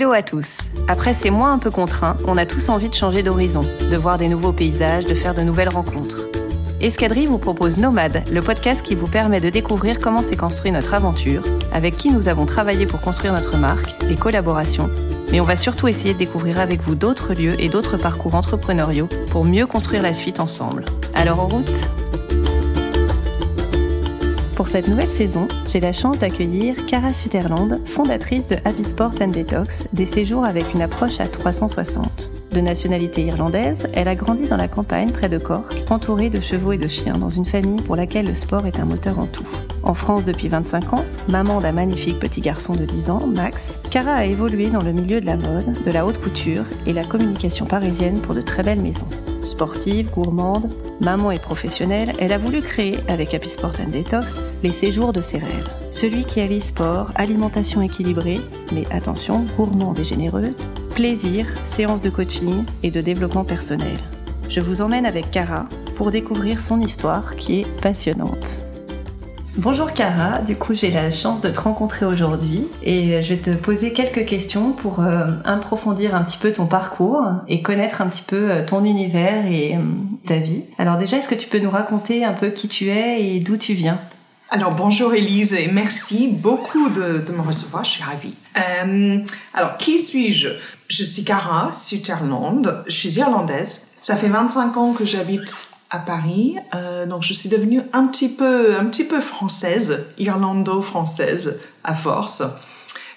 Hello à tous. Après ces mois un peu contraints, on a tous envie de changer d'horizon, de voir des nouveaux paysages, de faire de nouvelles rencontres. Escadrille vous propose Nomade, le podcast qui vous permet de découvrir comment s'est construit notre aventure, avec qui nous avons travaillé pour construire notre marque, les collaborations, mais on va surtout essayer de découvrir avec vous d'autres lieux et d'autres parcours entrepreneuriaux pour mieux construire la suite ensemble. Alors en route pour cette nouvelle saison, j'ai la chance d'accueillir Cara Sutherland, fondatrice de Happy Sport and Detox, des séjours avec une approche à 360. De nationalité irlandaise, elle a grandi dans la campagne près de Cork, entourée de chevaux et de chiens dans une famille pour laquelle le sport est un moteur en tout. En France depuis 25 ans, maman d'un magnifique petit garçon de 10 ans, Max, Cara a évolué dans le milieu de la mode, de la haute couture et la communication parisienne pour de très belles maisons. Sportive, gourmande, maman et professionnelle, elle a voulu créer, avec Happy Sport and Detox, les séjours de ses rêves. Celui qui allie sport, alimentation équilibrée, mais attention, gourmande et généreuse, plaisir, séances de coaching et de développement personnel. Je vous emmène avec Cara pour découvrir son histoire qui est passionnante. Bonjour Cara, du coup j'ai la chance de te rencontrer aujourd'hui et je vais te poser quelques questions pour euh, approfondir un petit peu ton parcours et connaître un petit peu euh, ton univers et euh, ta vie. Alors déjà, est-ce que tu peux nous raconter un peu qui tu es et d'où tu viens? Alors bonjour Elise et merci beaucoup de, me recevoir, je suis ravie. alors qui suis-je? Je suis Cara Sutherland, je suis irlandaise. Ça fait 25 ans que j'habite à Paris. Euh, donc je suis devenue un petit peu, un petit peu française, irlando-française à force.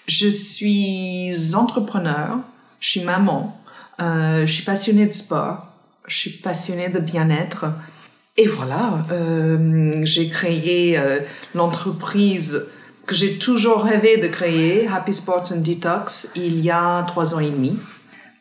Je suis entrepreneur, je suis maman, euh, je suis passionnée de sport, je suis passionnée de bien-être. Et voilà, euh, j'ai créé l'entreprise que j'ai toujours rêvé de créer, Happy Sports and Detox, il y a trois ans et demi.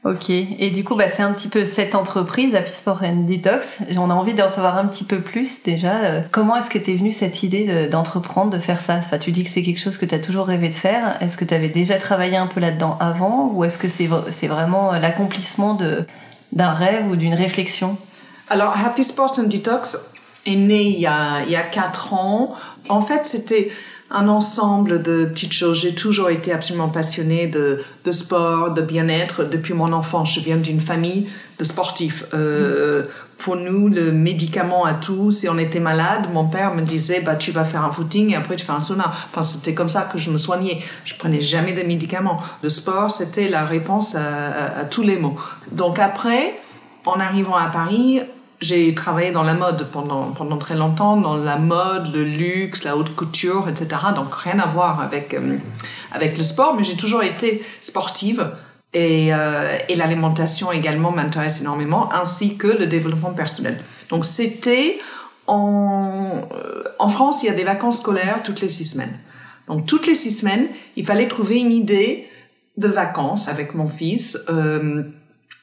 Ok, et du coup, bah, c'est un petit peu cette entreprise, Happy Sport and Detox. On a envie d'en savoir un petit peu plus déjà. Euh, comment est-ce que t'es venue cette idée d'entreprendre, de, faire ça? Tu dis que c'est quelque chose que tu as toujours rêvé de faire. Est-ce que tu avais déjà travaillé un peu là-dedans avant? Ou est-ce que c'est c'est vraiment euh, l'accomplissement d'un rêve ou d'une réflexion? Alors, Happy Sport and Detox est né il y a, il y a 4 ans. En fait, c'était un ensemble de petites choses. J'ai toujours été absolument passionnée de, de sport, de bien-être depuis mon enfance. Je viens d'une famille de sportifs. Euh, pour nous, le médicament à tout, si on était malade, mon père me disait, bah, tu vas faire un footing et après tu fais un sauna. Enfin, c'était comme ça que je me soignais. Je prenais jamais de médicaments. Le sport, c'était la réponse à, à tous les maux. Donc après, en arrivant à Paris, j'ai travaillé dans la mode pendant, pendant très longtemps, dans la mode, le luxe, la haute couture, etc. Donc rien à voir avec, euh, avec le sport, mais j'ai toujours été sportive et, euh, et l'alimentation également m'intéresse énormément, ainsi que le développement personnel. Donc c'était en, euh, en France, il y a des vacances scolaires toutes les six semaines. Donc toutes les six semaines, il fallait trouver une idée de vacances avec mon fils euh,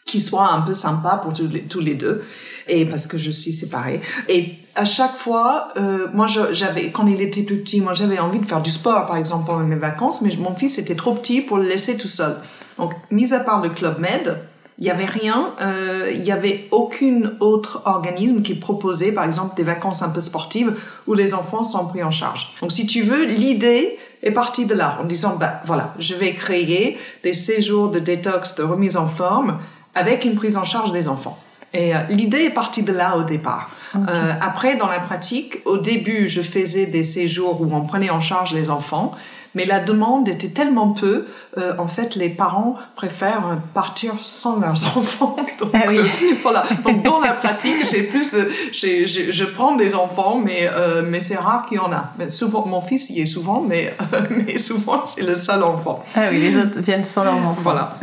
qui soit un peu sympa pour tous les, tous les deux et parce que je suis séparée. Et à chaque fois, euh, moi, j'avais, quand il était plus petit, moi, j'avais envie de faire du sport, par exemple, pendant mes vacances, mais mon fils était trop petit pour le laisser tout seul. Donc, mis à part le Club Med, il n'y avait rien, euh, il n'y avait aucun autre organisme qui proposait, par exemple, des vacances un peu sportives où les enfants sont pris en charge. Donc, si tu veux, l'idée est partie de là, en disant, bah, voilà, je vais créer des séjours de détox, de remise en forme, avec une prise en charge des enfants. Et euh, l'idée est partie de là au départ. Euh, après, dans la pratique, au début, je faisais des séjours où on prenait en charge les enfants, mais la demande était tellement peu, euh, en fait, les parents préfèrent partir sans leurs enfants. Donc, ah oui. voilà. Donc, dans la pratique, j'ai plus de, je prends des enfants, mais mais c'est rare qu'il y en a. Mais souvent, mon fils y est souvent, mais mais souvent c'est le seul enfant. Ah oui, les autres viennent sans leurs enfants. Voilà.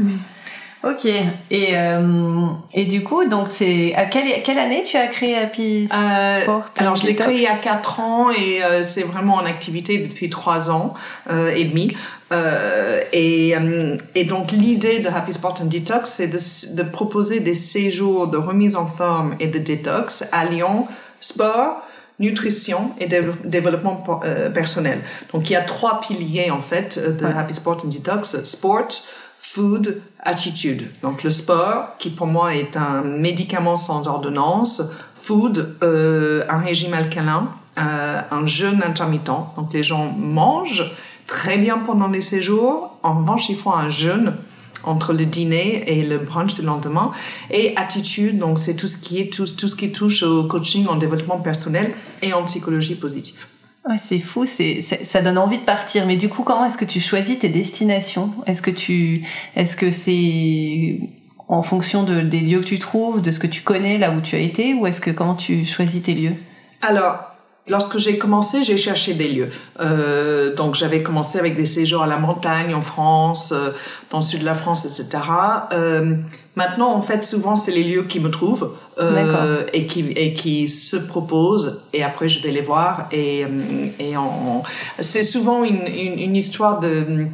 Ok. Et, euh, et du coup, donc c'est à quelle, quelle année tu as créé Happy euh, Sport Alors je l'ai créé il y a 4 ans et euh, c'est vraiment en activité depuis 3 ans et demi. et, et donc l'idée de Happy Sport and Detox, c'est de, de proposer des séjours de remise en forme et de détox alliant sport, nutrition et développement personnel. Donc il y a trois piliers en fait de Happy Sport and Detox sport, food, attitude. Donc le sport, qui pour moi est un médicament sans ordonnance, food, euh, un régime alcalin, euh, un jeûne intermittent. Donc les gens mangent très bien pendant les séjours, en revanche ils font un jeûne entre le dîner et le brunch du lendemain. Et attitude, donc c'est tout ce qui est tout, tout ce qui touche au coaching en développement personnel et en psychologie positive. Ouais, c'est fou, c'est, ça donne envie de partir. Mais du coup, comment est-ce que tu choisis tes destinations? Est-ce que tu, est-ce que c'est en fonction de, des lieux que tu trouves, de ce que tu connais là où tu as été, ou est-ce que comment tu choisis tes lieux? Alors, Lorsque j'ai commencé, j'ai cherché des lieux. Euh, donc j'avais commencé avec des séjours à la montagne en France, euh, dans le sud de la France, etc. Euh, maintenant, en fait, souvent c'est les lieux qui me trouvent euh, et qui et qui se proposent. Et après, je vais les voir. Et et c'est souvent une, une, une histoire de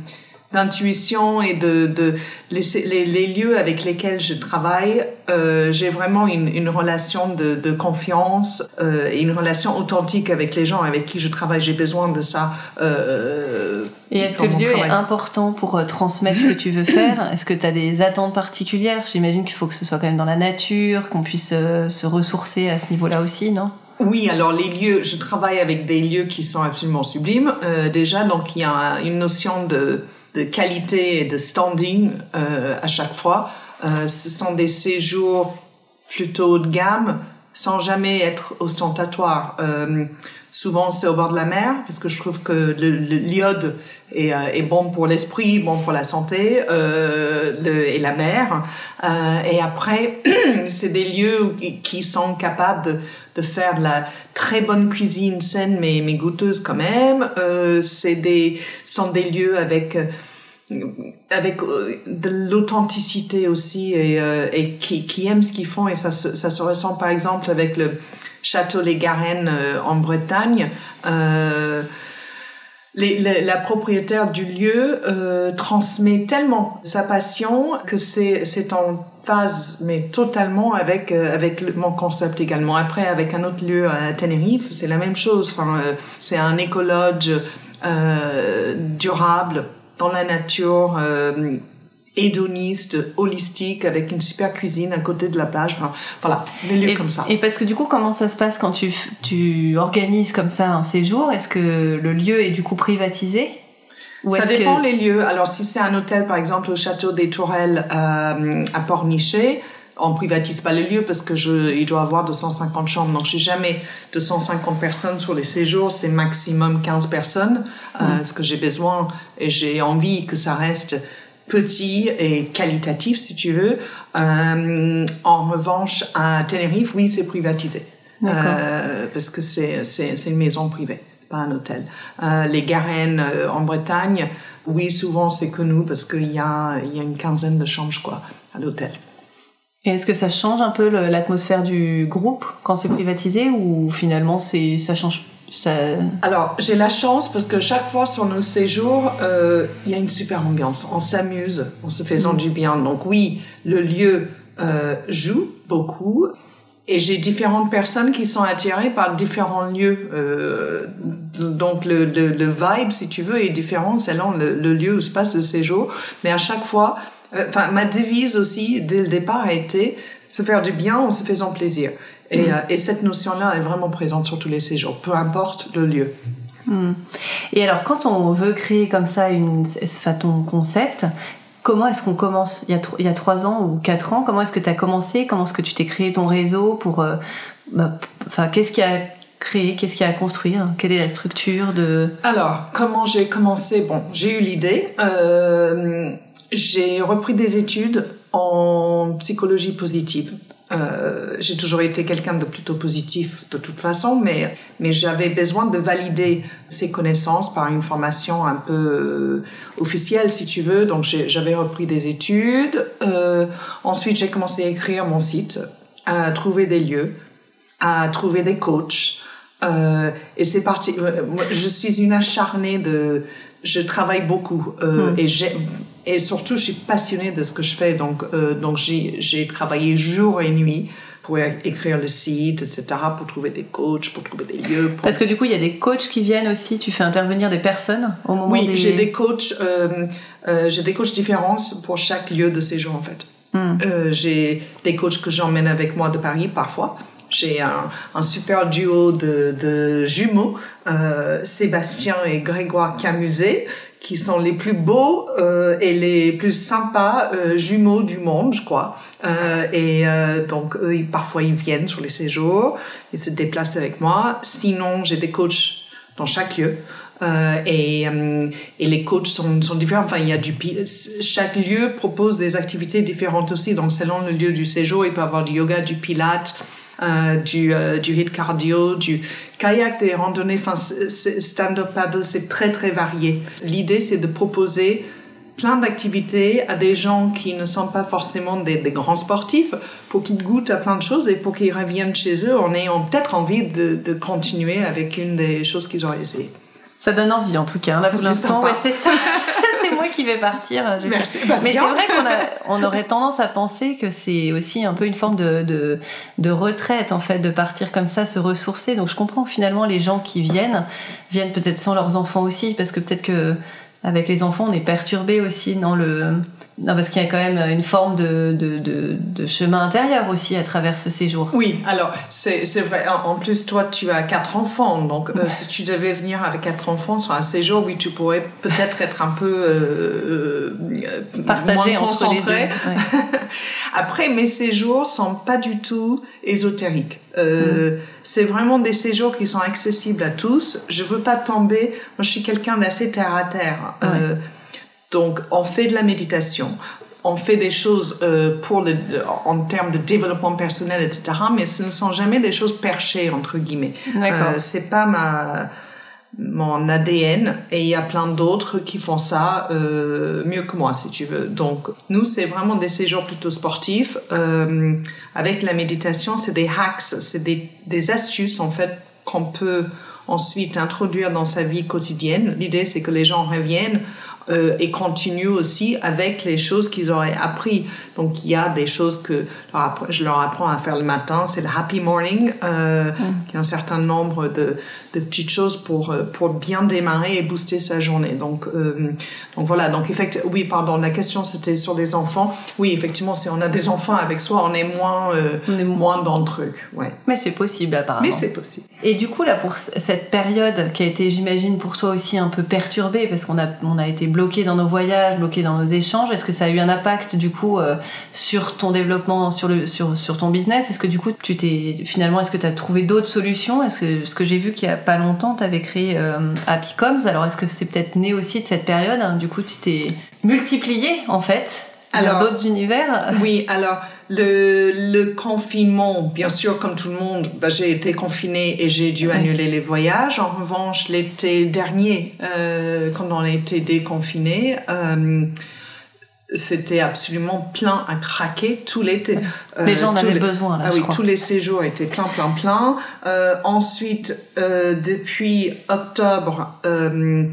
d'intuition et de, de les, les, lieux avec lesquels je travaille, euh, j'ai vraiment une, une relation de, de confiance euh, et une relation authentique avec les gens avec qui je travaille. J'ai besoin de ça. Euh, et est-ce que le lieu est important pour euh, transmettre ce que tu veux faire? Est-ce que tu as des attentes particulières? J'imagine qu'il faut que ce soit quand même dans la nature, qu'on puisse euh, se ressourcer à ce niveau-là aussi, non? Oui, alors les lieux, je travaille avec des lieux qui sont absolument sublimes euh, déjà, donc il y a une notion de de qualité et de standing euh, à chaque fois. Euh, ce sont des séjours plutôt haut de gamme, sans jamais être ostentatoire. Euh, souvent, c'est au bord de la mer, parce que je trouve que l'iode est, euh, est, bon pour l'esprit, bon pour la santé, euh, et la mer. Euh, et après, c'est des lieux qui sont capables de, de, faire de la très bonne cuisine saine, mais, mais goûteuse quand même. Euh, c'est des, sont des lieux avec avec euh, de l'authenticité aussi et, euh, et qui, qui, aiment ce qu'ils font et ça, ça se ressent par exemple avec le château Les Garennes euh, en Bretagne. Euh, les, la propriétaire du lieu euh, transmet tellement sa passion que c'est en phase mais totalement avec avec mon concept également. Après avec un autre lieu à Tenerife, c'est la même chose. Enfin, c'est un écologe durable dans la nature, euh, hédoniste, holistique, avec une super cuisine à côté de la plage. Enfin, voilà, des lieux comme ça. Et parce que du coup, comment ça se passe quand tu, tu organises comme ça un séjour? Est-ce que le lieu est du coup privatisé? Ça dépend les lieux. Alors, si c'est un hôtel, par exemple, au château des Tourelles euh, à Pornichet, on privatise pas les lieux parce que je, il doit avoir 250 chambres. Donc, j'ai jamais 250 personnes sur les séjours. C'est maximum 15 personnes. Euh, mm. ce que j'ai besoin et j'ai envie que ça reste petit et qualitatif, si tu veux. Euh, en revanche, à Tenerife, oui, c'est privatisé. Euh, parce que c'est, c'est, c'est une maison privée, pas un hôtel. Euh, les Garennes en Bretagne, oui, souvent c'est que nous parce qu'il y a, il y a une quinzaine de chambres, je crois, à l'hôtel. Et est-ce que ça change un peu l'atmosphère du groupe quand c'est privatisé ou finalement c'est ça change ça... Alors j'ai la chance parce que chaque fois sur nos séjours euh, il y a une super ambiance. On s'amuse en se faisant mm. du bien. Donc oui, le lieu euh, joue beaucoup et j'ai différentes personnes qui sont attirées par différents lieux. Euh, donc le, le, le, vibe, si tu veux, est différent selon le, le lieu où se passe le séjour. Mais à chaque fois enfin, ma devise aussi, dès le départ, a été se faire du bien en se faisant plaisir. Et, mm. euh, et cette notion-là est vraiment présente sur tous les séjours, peu importe le lieu. Mm. Et alors, quand on veut créer comme ça une, enfin, ton concept, comment est-ce qu'on commence? Il y, a il y a trois ans ou quatre ans Comment est-ce que tu as commencé? Comment est-ce que tu t'es créé ton réseau pour, euh, bah, enfin, qu'est-ce qui a créé? Qu'est-ce qui a construit? Quelle est la structure de Alors, comment j'ai commencé? Bon, j'ai eu l'idée. Euh, j'ai repris des études en psychologie positive. Euh, j'ai toujours été quelqu'un de plutôt positif de toute façon, mais, mais j'avais besoin de valider ces connaissances par une formation un peu euh, officielle, si tu veux. Donc j'avais repris des études. Euh, ensuite, j'ai commencé à écrire mon site, à trouver des lieux, à trouver des coachs. Euh, et c'est parti. Je suis une acharnée de. Je travaille beaucoup euh, hmm. et j'ai et surtout, je suis passionnée de ce que je fais. Donc, euh, donc j'ai travaillé jour et nuit pour écrire le site, etc., pour trouver des coachs, pour trouver des lieux. Parce que du coup, il y a des coachs qui viennent aussi. Tu fais intervenir des personnes au moment Oui, j'ai des coachs. Euh, euh, j'ai des coachs différents pour chaque lieu de séjour, en fait. Hmm. J'ai des coachs que j'emmène avec moi de Paris parfois. J'ai un, un, super duo de, de jumeaux, euh, Sébastien et Grégoire Camuset, qui sont les plus beaux euh, et les plus sympas euh, jumeaux du monde, je crois. Euh, et euh, donc, eux, ils, parfois, ils viennent sur les séjours, ils se déplacent avec moi. Sinon, j'ai des coachs dans chaque lieu. Euh, et, euh, et les coachs sont, sont différents. Enfin, il y a du chaque lieu propose des activités différentes aussi. Donc, selon le lieu du séjour, il peut avoir du yoga, du pilates, euh, du, euh, du hit cardio, du kayak, des randonnées, enfin, stand-up paddle, c'est très très varié. L'idée, c'est de proposer plein d'activités à des gens qui ne sont pas forcément des, des grands sportifs pour qu'ils goûtent à plein de choses et pour qu'ils reviennent chez eux en ayant peut-être envie de, de continuer avec une des choses qu'ils ont essayé. Ça donne envie en tout cas. Là pour l'instant, ouais, c'est ça. c'est moi qui vais partir. Merci. Bah, Mais c'est vrai qu'on a, on aurait tendance à penser que c'est aussi un peu une forme de, de, de retraite en fait, de partir comme ça, se ressourcer. Donc je comprends finalement les gens qui viennent viennent peut-être sans leurs enfants aussi, parce que peut-être que avec les enfants on est perturbé aussi dans le non, parce qu'il y a quand même une forme de, de, de, de, chemin intérieur aussi à travers ce séjour. Oui, alors c'est vrai. En, plus, toi, tu as quatre enfants. Donc, euh, si tu devais venir avec quatre enfants sur un séjour, oui, tu pourrais peut-être être un peu euh, euh partagé entre les deux. Ouais. Après, mes séjours sont pas du tout ésotériques. Euh, mm. C'est vraiment des séjours qui sont accessibles à tous. Je veux pas tomber. Moi, je suis quelqu'un d'assez terre à terre. Ouais. Euh, donc, on fait de la méditation, on fait des choses euh, pour le, en termes de développement personnel, etc. Mais ce ne sont jamais des choses perchées entre guillemets. Euh, c'est pas ma mon ADN et il y a plein d'autres qui font ça euh, mieux que moi si tu veux. Donc nous c'est vraiment des séjours plutôt sportifs euh, avec la méditation c'est des hacks, c'est des, des astuces en fait qu'on peut ensuite introduire dans sa vie quotidienne. L'idée c'est que les gens reviennent euh, et continuent aussi avec les choses qu'ils auraient appris. Donc il y a des choses que je leur apprends à faire le matin, c'est le happy morning, euh, mm. il y a un certain nombre de, de petites choses pour euh, pour bien démarrer et booster sa journée. Donc euh, donc voilà. Donc effectivement, oui, pardon, la question c'était sur les enfants. Oui, effectivement, si on a des enfants avec soi, on est moins euh, on est moins dans le truc. Ouais. Mais c'est possible apparemment. Mais c'est possible. Et du coup là pour cette période qui a été, j'imagine, pour toi aussi un peu perturbée parce qu'on a on a été bloqué dans nos voyages, bloqué dans nos échanges. Est-ce que ça a eu un impact du coup euh, sur ton développement, sur le sur sur ton business? Est-ce que du coup tu t'es finalement est-ce que tu as trouvé d'autres solutions? Est-ce que ce que j'ai vu qu'il y a pas longtemps tu avais créé euh, Happy Coms. Alors est-ce que c'est peut-être né aussi de cette période hein? Du coup tu t'es multiplié en fait alors d'autres univers. Oui, alors le, le confinement, bien sûr, comme tout le monde, bah, j'ai été confinée et j'ai dû annuler les voyages. En revanche, l'été dernier, euh, quand on a été déconfiné, euh, c'était absolument plein à craquer tout l'été. Euh, les gens en avaient besoin. Là, ah oui, tous les séjours étaient plein, plein, plein. Euh, ensuite, euh, depuis octobre, euh,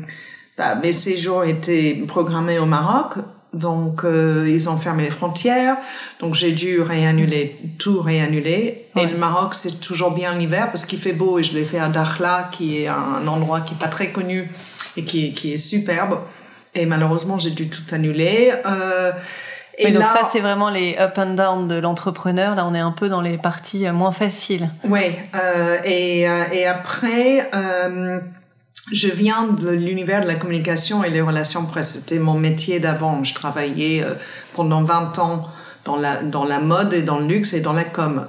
bah, mes séjours étaient programmés au Maroc. Donc, euh, ils ont fermé les frontières. Donc, j'ai dû réannuler, tout réannuler. Ouais. Et le Maroc, c'est toujours bien l'hiver parce qu'il fait beau. Et je l'ai fait à Dakhla, qui est un endroit qui est pas très connu et qui, qui est superbe. Et malheureusement, j'ai dû tout annuler. Euh, et donc là, ça, c'est vraiment les up and down de l'entrepreneur. Là, on est un peu dans les parties euh, moins faciles. Oui. Euh, et, euh, et après, euh, je viens de l'univers de la communication et les relations presse. C'était mon métier d'avant. Je travaillais pendant 20 ans dans la, dans la mode et dans le luxe et dans la com.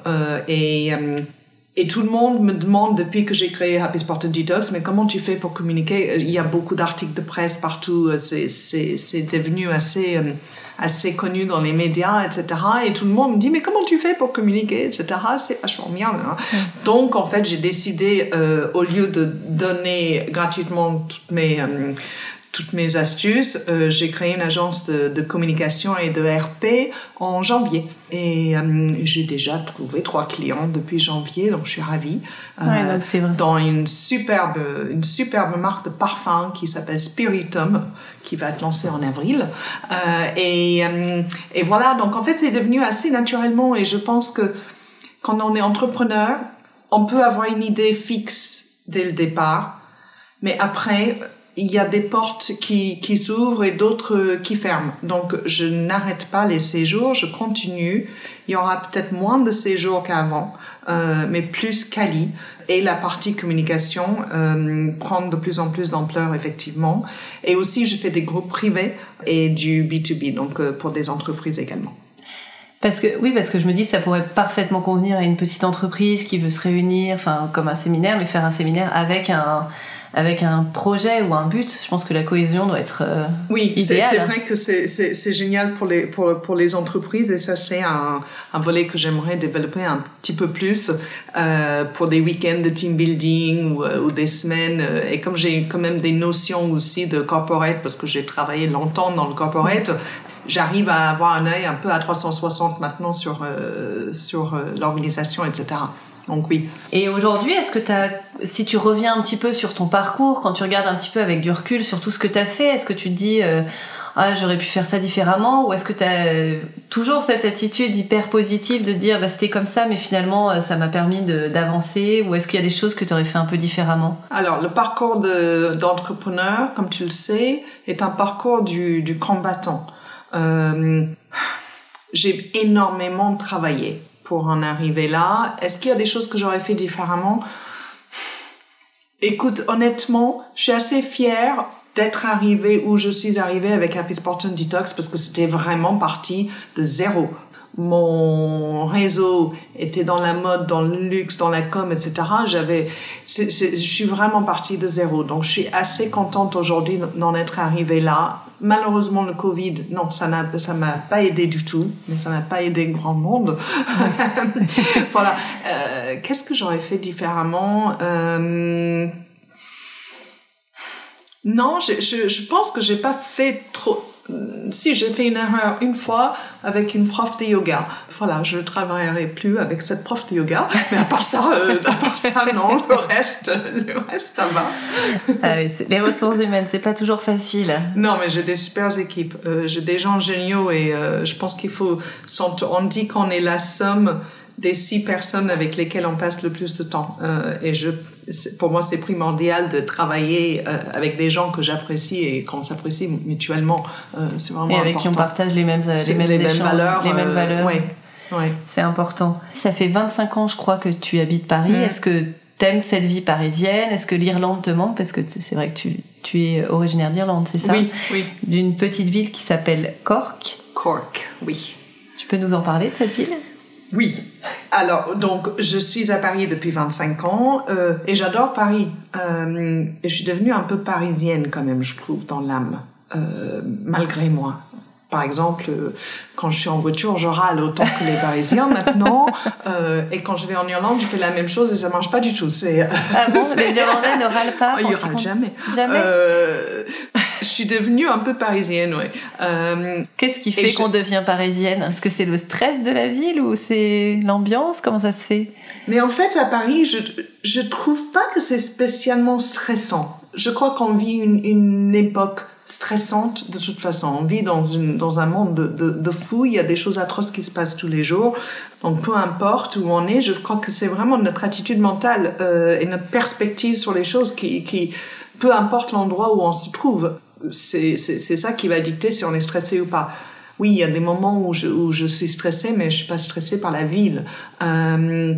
et et tout le monde me demande depuis que j'ai créé Happy Sport and Detox, mais comment tu fais pour communiquer? Il y a beaucoup d'articles de presse partout, c'est devenu assez, euh, assez connu dans les médias, etc. Et tout le monde me dit, mais comment tu fais pour communiquer, etc. C'est vachement bien. Hein? Donc, en fait, j'ai décidé, euh, au lieu de donner gratuitement toutes mes... Euh, toutes mes astuces, euh, j'ai créé une agence de, de, communication et de RP en janvier. Et euh, j'ai déjà trouvé trois clients depuis janvier, donc je suis ravie. Euh, ouais, vrai. Dans une superbe, une superbe marque de parfum qui s'appelle Spiritum, qui va être lancée en avril. Euh, et, euh, et voilà, donc en fait c'est devenu assez naturellement et je pense que quand on est entrepreneur, on peut avoir une idée fixe dès le départ, mais après il y a des portes qui, qui s'ouvrent et d'autres qui ferment. Donc, je n'arrête pas les séjours, je continue. Il y aura peut-être moins de séjours qu'avant, euh, mais plus quali. Et la partie communication euh, prend de plus en plus d'ampleur, effectivement. Et aussi, je fais des groupes privés et du B2B, donc euh, pour des entreprises également. Parce que oui, parce que je me dis ça pourrait parfaitement convenir à une petite entreprise qui veut se réunir, enfin comme un séminaire, mais faire un séminaire avec un avec un projet ou un but. Je pense que la cohésion doit être euh, oui, c'est vrai que c'est génial pour les pour pour les entreprises et ça c'est un, un volet que j'aimerais développer un petit peu plus euh, pour des week-ends de team building ou, euh, ou des semaines. Et comme j'ai quand même des notions aussi de corporate parce que j'ai travaillé longtemps dans le corporate, j'arrive à avoir un œil un peu à 360 maintenant sur, euh, sur l'organisation, etc. Donc oui. Et aujourd'hui, est-ce que as, si tu reviens un petit peu sur ton parcours, quand tu regardes un petit peu avec du recul sur tout ce que tu as fait, est-ce que tu te dis, euh, ah, j'aurais pu faire ça différemment Ou est-ce que tu as toujours cette attitude hyper positive de dire, bah, c'était comme ça, mais finalement, ça m'a permis d'avancer Ou est-ce qu'il y a des choses que tu aurais fait un peu différemment? Alors, le parcours d'entrepreneur, comme tu le sais, est un parcours du, du combattant. Euh, j'ai énormément travaillé pour en arriver là. Est-ce qu'il y a des choses que j'aurais fait différemment? Écoute, honnêtement, je suis assez fière d'être arrivée où je suis arrivée avec Happy Sport and Detox parce que c'était vraiment parti de zéro mon réseau était dans la mode, dans le luxe, dans la com, etc. J'avais, je suis vraiment partie de zéro. Donc, je suis assez contente aujourd'hui d'en être arrivée là. Malheureusement, le Covid, non, ça n'a, ça m'a pas aidé du tout, mais ça n'a pas aidé grand monde. voilà. Euh, qu'est-ce que j'aurais fait différemment euh... Non, je, je, je pense que j'ai pas fait trop si j'ai fait une erreur une fois avec une prof de yoga, voilà, je ne travaillerai plus avec cette prof de yoga. Mais à part ça, euh, à part ça, non, le reste, le reste, ça va. Ah les ressources humaines, c'est pas toujours facile. Non, mais j'ai des super équipes. Euh, j'ai des gens géniaux et euh, je pense qu'il faut. On dit qu'on est la somme des six personnes avec lesquelles on passe le plus de temps. Euh, et je, pour moi, c'est primordial de travailler euh, avec des gens que j'apprécie et qu'on s'apprécie mutuellement. Euh, c'est vraiment et avec qui on partage les mêmes, les mêmes, les mêmes valeurs. Les mêmes valeurs. Oui, ouais. C'est important. Ça fait 25 ans, je crois, que tu habites Paris. Mm. Est-ce que t'aimes cette vie parisienne? Est-ce que l'Irlande te manque? Parce que c'est vrai que tu, tu es originaire d'Irlande, c'est ça? Oui, oui. D'une petite ville qui s'appelle Cork. Cork, oui. Tu peux nous en parler de cette ville? Oui. Alors, donc, je suis à Paris depuis 25 ans euh, et j'adore Paris. Euh, et je suis devenue un peu parisienne quand même, je trouve, dans l'âme, euh, malgré moi. Par exemple, euh, quand je suis en voiture, je râle autant que les Parisiens maintenant. Euh, et quand je vais en Irlande, je fais la même chose et ça marche pas du tout. C'est ah bon, les Irlandais ne râlent pas. Ils râlent jamais. Jamais? Je suis devenue un peu parisienne, oui. Euh, Qu'est-ce qui fait qu'on devient parisienne? Est-ce que c'est le stress de la ville ou c'est l'ambiance? Comment ça se fait? Mais en fait, à Paris, je je trouve pas que c'est spécialement stressant. Je crois qu'on vit une, une époque stressante de toute façon. On vit dans, une, dans un monde de, de, de, fou, il y a des choses atroces qui se passent tous les jours. Donc peu importe où on est, je crois que c'est vraiment notre attitude mentale euh, et notre perspective sur les choses qui, qui peu importe l'endroit où on se trouve, c'est ça qui va dicter si on est stressé ou pas. Oui, il y a des moments où je, où je suis stressée, mais je suis pas stressée par la ville. Euh,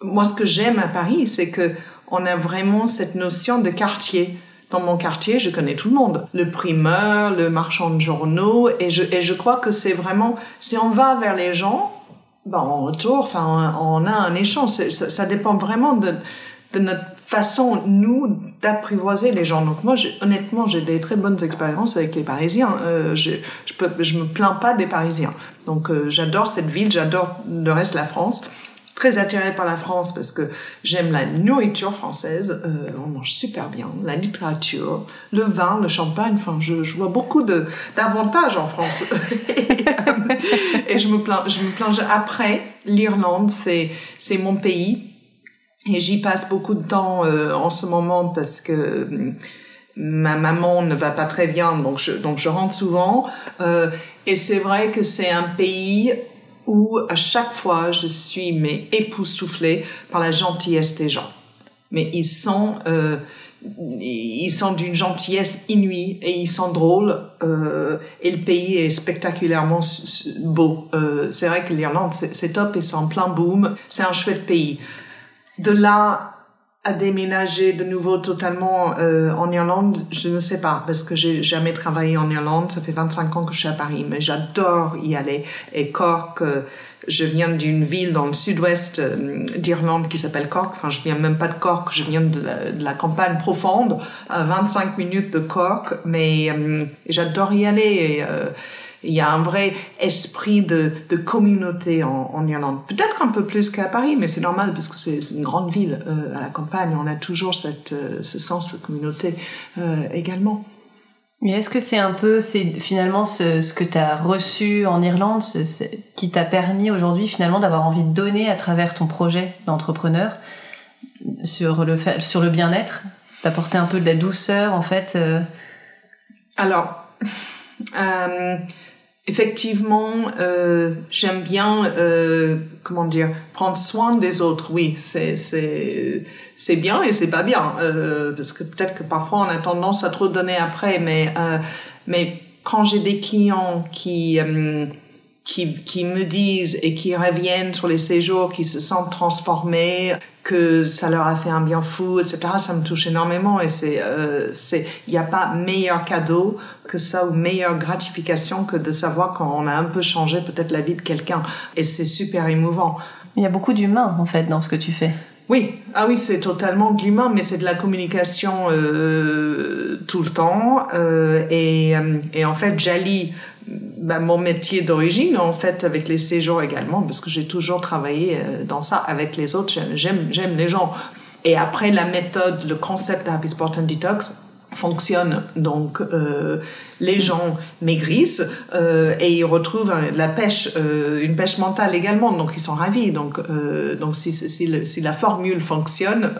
moi, ce que j'aime à Paris, c'est que on a vraiment cette notion de quartier dans mon quartier, je connais tout le monde. Le primeur, le marchand de journaux. Et je, et je crois que c'est vraiment, si on va vers les gens, ben, en retour, enfin, on, a un échange. Ça, ça, dépend vraiment de, de notre façon, nous, d'apprivoiser les gens. Donc moi, honnêtement, j'ai des très bonnes expériences avec les Parisiens. Euh, je, je, peux, je me plains pas des Parisiens. Donc euh, j'adore cette ville, j'adore le reste de la France très attirée par la France parce que j'aime la nourriture française. Euh, on mange super bien, la littérature, le vin, le champagne. Enfin, je, je vois beaucoup de d'avantages en France. et, et, je me plains, je me plains. Après, l'Irlande, c'est c'est mon pays et j'y passe beaucoup de temps euh, en ce moment parce que euh, ma maman ne va pas très bien, donc je, donc je rentre souvent. Euh, et c'est vrai que c'est un pays où à chaque fois je suis mais époustouflée par la gentillesse des gens. Mais ils sont, euh, ils sont d'une gentillesse inouïe et ils sont drôles et le pays est spectaculairement beau. C'est vrai que l'Irlande c'est top et c'est en plein boom. C'est un chouette pays. De là à déménager de nouveau totalement euh, en Irlande, je ne sais pas, parce que j'ai jamais travaillé en Irlande. Ça fait 25 ans que je suis à Paris, mais j'adore y aller. Et Cork, euh, je viens d'une ville dans le sud-ouest euh, d'Irlande qui s'appelle Cork. Enfin, je viens même pas de Cork, je viens de la, campagne profonde, à 25 minutes de Cork, mais euh, j'adore y aller. Et, il y a un vrai esprit de, de communauté en, en Irlande. Peut-être un peu plus qu'à Paris, mais c'est normal parce que c'est une grande ville euh, à la campagne. On a toujours cette, euh, ce sens de communauté euh, également. Mais est-ce que c'est un peu, c'est finalement ce, ce que tu as reçu en Irlande qui t'a permis aujourd'hui finalement d'avoir envie de donner à travers ton projet d'entrepreneur sur le, sur le bien-être, d'apporter un peu de la douceur en fait Alors, Effectivement, euh, j'aime bien, euh, comment dire, prendre soin des autres. Oui, c'est c'est c'est bien et c'est pas bien euh, parce que peut-être que parfois on a tendance à trop donner après, mais euh, mais quand j'ai des clients qui euh, qui, qui me disent et qui reviennent sur les séjours, qui se sentent transformés, que ça leur a fait un bien fou, etc. Ça me touche énormément et c'est, euh, c'est, il n'y a pas meilleur cadeau que ça ou meilleure gratification que de savoir qu'on a un peu changé peut-être la vie de quelqu'un et c'est super émouvant. Il y a beaucoup d'humain en fait dans ce que tu fais. Oui, ah oui, c'est totalement de l'humain, mais c'est de la communication euh, tout le temps. Euh, et, euh, et en fait, j'allie bah, mon métier d'origine, en fait, avec les séjours également, parce que j'ai toujours travaillé euh, dans ça avec les autres. J'aime, j'aime les gens. Et après, la méthode, le concept Happy Sport and Detox fonctionne. Donc, euh, les gens maigrissent euh, et ils retrouvent la pêche, euh, une pêche mentale également. Donc, ils sont ravis. Donc, donc si, si, si, la formule fonctionne,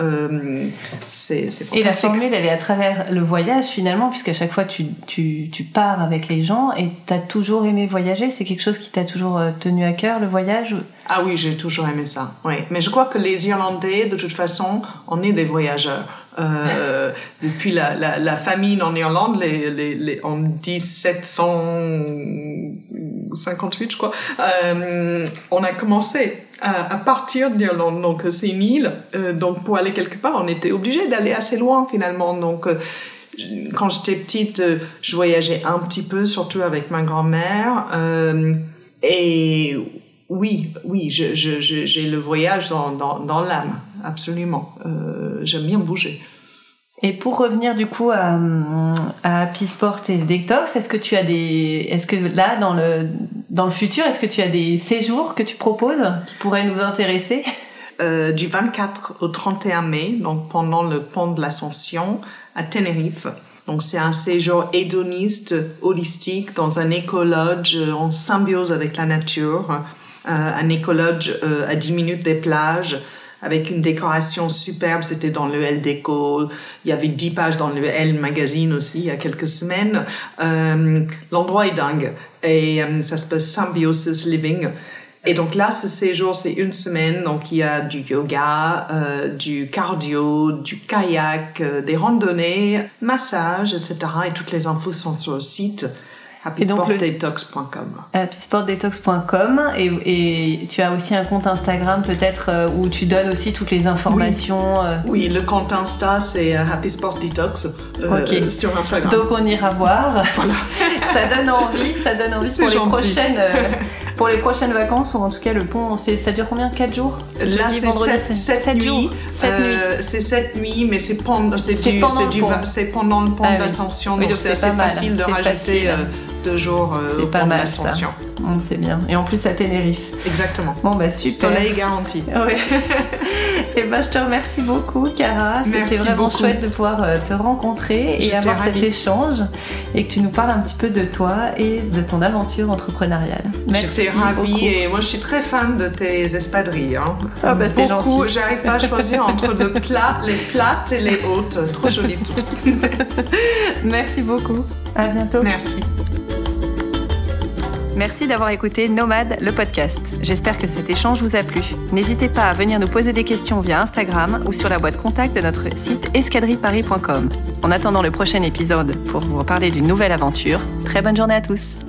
c'est fantastique. Et la formule, elle est à travers le voyage finalement, puisqu'à chaque fois, tu, tu, tu pars avec les gens et tu as toujours aimé voyager. C'est quelque chose qui t'a toujours tenu à cœur, le voyage? Ah oui, j'ai toujours aimé ça. Oui. Mais je crois que les Irlandais, de toute façon, on est des voyageurs. Euh, depuis la, la, la, famine en Irlande, les, les, les, en 1758, je crois, euh, on a commencé à, à partir d'Irlande. Donc c'est une île, euh, donc pour aller quelque part, on était obligé d'aller assez loin finalement. Donc euh, quand j'étais petite, euh, je voyageais un petit peu, surtout avec ma grand-mère. et oui, oui, j'ai je, je, le voyage dans, dans, dans l'âme, absolument. Euh, J'aime bien bouger. Et pour revenir du coup à, à Happy Sport et Detox, est-ce que tu as des, est-ce que là dans le dans le futur, est-ce que tu as des séjours que tu proposes qui pourraient nous intéresser? Euh, Du 24 au 31 mai, donc pendant le pont de l'Ascension à Tenerife. Donc c'est un séjour hédoniste, holistique, dans un écologe en symbiose avec la nature euh, un écologe euh, à 10 minutes des plages avec une décoration superbe. C'était dans le L Déco. Il y avait 10 pages dans le L Magazine aussi il y a quelques semaines. Euh, L'endroit est dingue et euh, ça s'appelle Symbiosis Living. Et donc là, ce séjour, c'est une semaine. Donc il y a du yoga, euh, du cardio, du kayak, euh, des randonnées, massage, etc. Et toutes les infos sont sur le site happysportdetox.com. Happysportdetox.com et, et, tu as aussi un compte Instagram peut-être euh, où tu donnes aussi toutes les informations. Oui, euh... oui le compte Insta c'est euh, Happy Sport Detox euh, sur Instagram. Donc on ira voir. Voilà. ça donne envie, ça donne envie pour les prochaines. Euh, pour les prochaines vacances, ou en tout cas le pont, ça dure combien? 4 jours? Là, c'est 7 nuits. Euh, c'est 7 nuits, mais c'est pendant, pendant, le pont ah d'ascension, donc c'est assez facile de rajouter deux jours euh, au pont d'ascension. C'est bien. Et en plus à Tenerife. Exactement. Bon, bah super. Soleil garanti. Oui. et eh ben, je te remercie beaucoup, Cara. C'était vraiment chouette de pouvoir euh, te rencontrer et avoir cet échange et que tu nous parles un petit peu de toi et de ton aventure entrepreneuriale. Merci. J'étais ravie et moi je suis très fan de tes espadrilles. Hein. Oh, bah, c'est beaucoup. J'arrive pas à choisir entre le plat, les plates et les hautes. Trop jolies toutes. Merci beaucoup. À bientôt. Merci. Merci d'avoir écouté Nomade, le podcast. J'espère que cet échange vous a plu. N'hésitez pas à venir nous poser des questions via Instagram ou sur la boîte contact de notre site escadrilleparis.com. En attendant le prochain épisode pour vous reparler d'une nouvelle aventure, très bonne journée à tous.